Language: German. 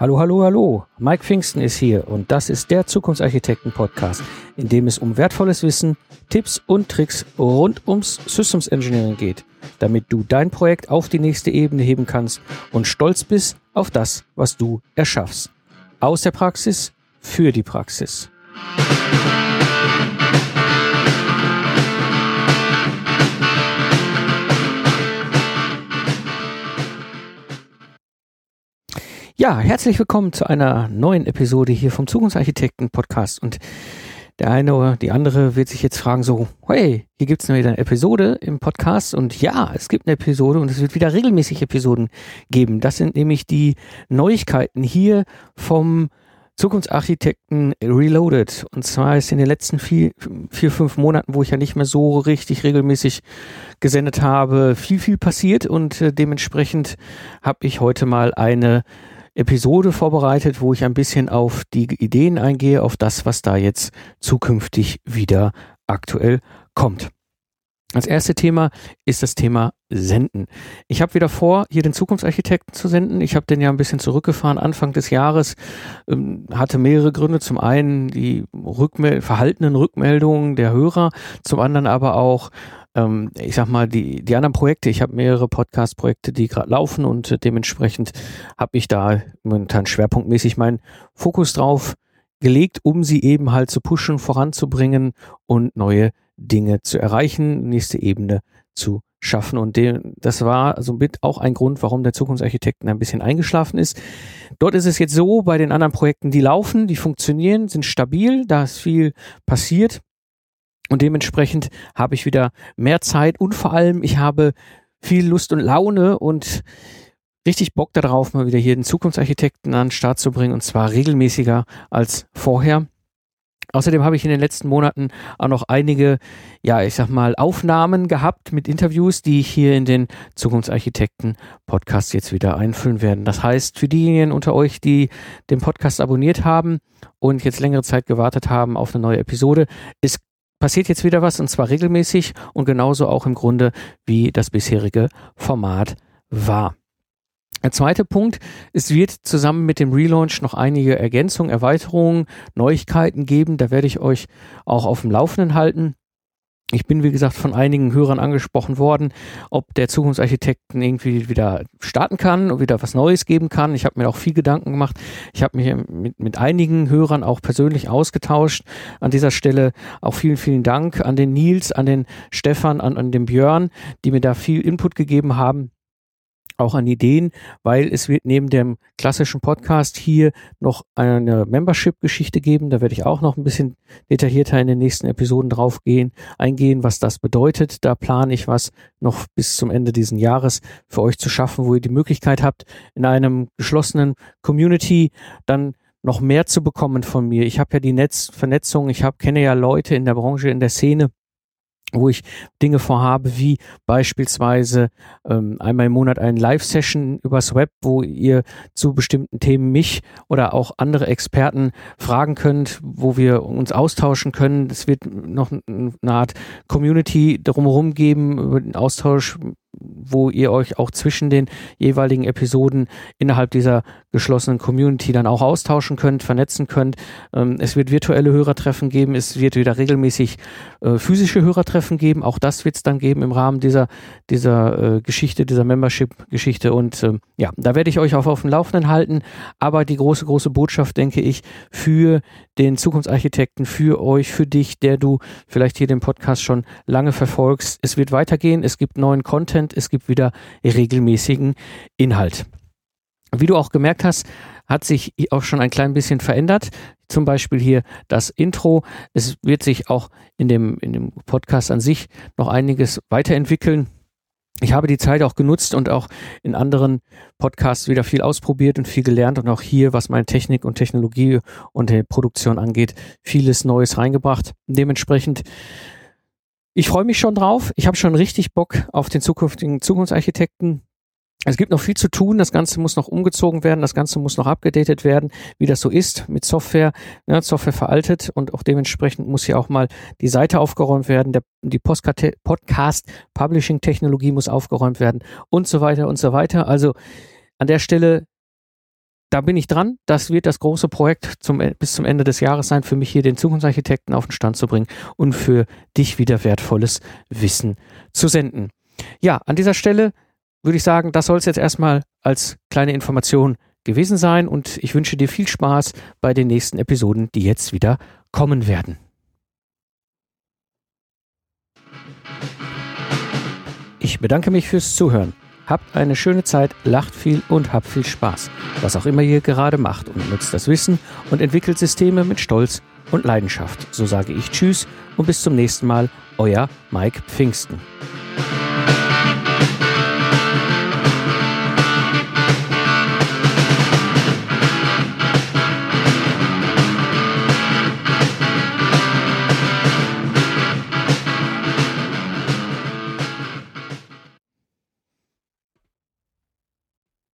Hallo, hallo, hallo. Mike Pfingsten ist hier und das ist der Zukunftsarchitekten-Podcast, in dem es um wertvolles Wissen, Tipps und Tricks rund ums Systems Engineering geht, damit du dein Projekt auf die nächste Ebene heben kannst und stolz bist auf das, was du erschaffst. Aus der Praxis für die Praxis. Ja, herzlich willkommen zu einer neuen Episode hier vom Zukunftsarchitekten Podcast. Und der eine oder die andere wird sich jetzt fragen so, hey, hier gibt's es wieder eine Episode im Podcast. Und ja, es gibt eine Episode und es wird wieder regelmäßig Episoden geben. Das sind nämlich die Neuigkeiten hier vom Zukunftsarchitekten Reloaded. Und zwar ist in den letzten vier, vier, fünf Monaten, wo ich ja nicht mehr so richtig regelmäßig gesendet habe, viel, viel passiert und äh, dementsprechend habe ich heute mal eine Episode vorbereitet, wo ich ein bisschen auf die Ideen eingehe, auf das, was da jetzt zukünftig wieder aktuell kommt. Als erste Thema ist das Thema Senden. Ich habe wieder vor, hier den Zukunftsarchitekten zu senden. Ich habe den ja ein bisschen zurückgefahren Anfang des Jahres, ähm, hatte mehrere Gründe. Zum einen die Rückmel verhaltenen Rückmeldungen der Hörer, zum anderen aber auch ähm, ich sag mal, die, die anderen Projekte, ich habe mehrere Podcast-Projekte, die gerade laufen und äh, dementsprechend habe ich da momentan schwerpunktmäßig meinen Fokus drauf gelegt, um sie eben halt zu pushen, voranzubringen und neue Dinge zu erreichen, nächste Ebene zu schaffen. Und de, das war so mit auch ein Grund, warum der Zukunftsarchitekten ein bisschen eingeschlafen ist. Dort ist es jetzt so, bei den anderen Projekten, die laufen, die funktionieren, sind stabil, da ist viel passiert. Und dementsprechend habe ich wieder mehr Zeit und vor allem ich habe viel Lust und Laune und richtig Bock darauf, mal wieder hier den Zukunftsarchitekten an den Start zu bringen und zwar regelmäßiger als vorher. Außerdem habe ich in den letzten Monaten auch noch einige, ja, ich sag mal, Aufnahmen gehabt mit Interviews, die ich hier in den Zukunftsarchitekten Podcast jetzt wieder einfüllen werden. Das heißt, für diejenigen unter euch, die den Podcast abonniert haben und jetzt längere Zeit gewartet haben auf eine neue Episode, es passiert jetzt wieder was und zwar regelmäßig und genauso auch im Grunde wie das bisherige Format war. Der zweite Punkt, es wird zusammen mit dem Relaunch noch einige Ergänzungen, Erweiterungen, Neuigkeiten geben. Da werde ich euch auch auf dem Laufenden halten. Ich bin, wie gesagt, von einigen Hörern angesprochen worden, ob der Zukunftsarchitekten irgendwie wieder starten kann und wieder was Neues geben kann. Ich habe mir auch viel Gedanken gemacht. Ich habe mich mit, mit einigen Hörern auch persönlich ausgetauscht. An dieser Stelle auch vielen, vielen Dank an den Nils, an den Stefan, an, an den Björn, die mir da viel Input gegeben haben auch an Ideen, weil es wird neben dem klassischen Podcast hier noch eine Membership-Geschichte geben. Da werde ich auch noch ein bisschen detaillierter in den nächsten Episoden drauf gehen, eingehen, was das bedeutet. Da plane ich was noch bis zum Ende diesen Jahres für euch zu schaffen, wo ihr die Möglichkeit habt, in einem geschlossenen Community dann noch mehr zu bekommen von mir. Ich habe ja die Netzvernetzung, ich habe kenne ja Leute in der Branche, in der Szene, wo ich Dinge vorhabe, wie beispielsweise ähm, einmal im Monat eine Live-Session übers Web, wo ihr zu bestimmten Themen mich oder auch andere Experten fragen könnt, wo wir uns austauschen können. Es wird noch eine Art Community drumherum geben, über den Austausch wo ihr euch auch zwischen den jeweiligen Episoden innerhalb dieser geschlossenen Community dann auch austauschen könnt, vernetzen könnt. Ähm, es wird virtuelle Hörertreffen geben, es wird wieder regelmäßig äh, physische Hörertreffen geben. Auch das wird es dann geben im Rahmen dieser, dieser äh, Geschichte, dieser Membership-Geschichte. Und ähm, ja, da werde ich euch auch auf dem Laufenden halten. Aber die große, große Botschaft, denke ich, für den Zukunftsarchitekten, für euch, für dich, der du vielleicht hier den Podcast schon lange verfolgst. Es wird weitergehen, es gibt neuen Content, es gibt wieder regelmäßigen Inhalt. Wie du auch gemerkt hast, hat sich auch schon ein klein bisschen verändert. Zum Beispiel hier das Intro. Es wird sich auch in dem, in dem Podcast an sich noch einiges weiterentwickeln. Ich habe die Zeit auch genutzt und auch in anderen Podcasts wieder viel ausprobiert und viel gelernt und auch hier, was meine Technik und Technologie und Produktion angeht, vieles Neues reingebracht. Dementsprechend ich freue mich schon drauf. Ich habe schon richtig Bock auf den zukünftigen Zukunftsarchitekten. Es gibt noch viel zu tun. Das Ganze muss noch umgezogen werden. Das Ganze muss noch abgedatet werden, wie das so ist mit Software. Ja, Software veraltet und auch dementsprechend muss hier auch mal die Seite aufgeräumt werden. Der, die Podcast-Publishing-Technologie muss aufgeräumt werden und so weiter und so weiter. Also an der Stelle da bin ich dran. Das wird das große Projekt zum, bis zum Ende des Jahres sein, für mich hier den Zukunftsarchitekten auf den Stand zu bringen und für dich wieder wertvolles Wissen zu senden. Ja, an dieser Stelle würde ich sagen, das soll es jetzt erstmal als kleine Information gewesen sein und ich wünsche dir viel Spaß bei den nächsten Episoden, die jetzt wieder kommen werden. Ich bedanke mich fürs Zuhören. Habt eine schöne Zeit, lacht viel und habt viel Spaß. Was auch immer ihr gerade macht und nutzt das Wissen und entwickelt Systeme mit Stolz und Leidenschaft. So sage ich Tschüss und bis zum nächsten Mal, euer Mike Pfingsten.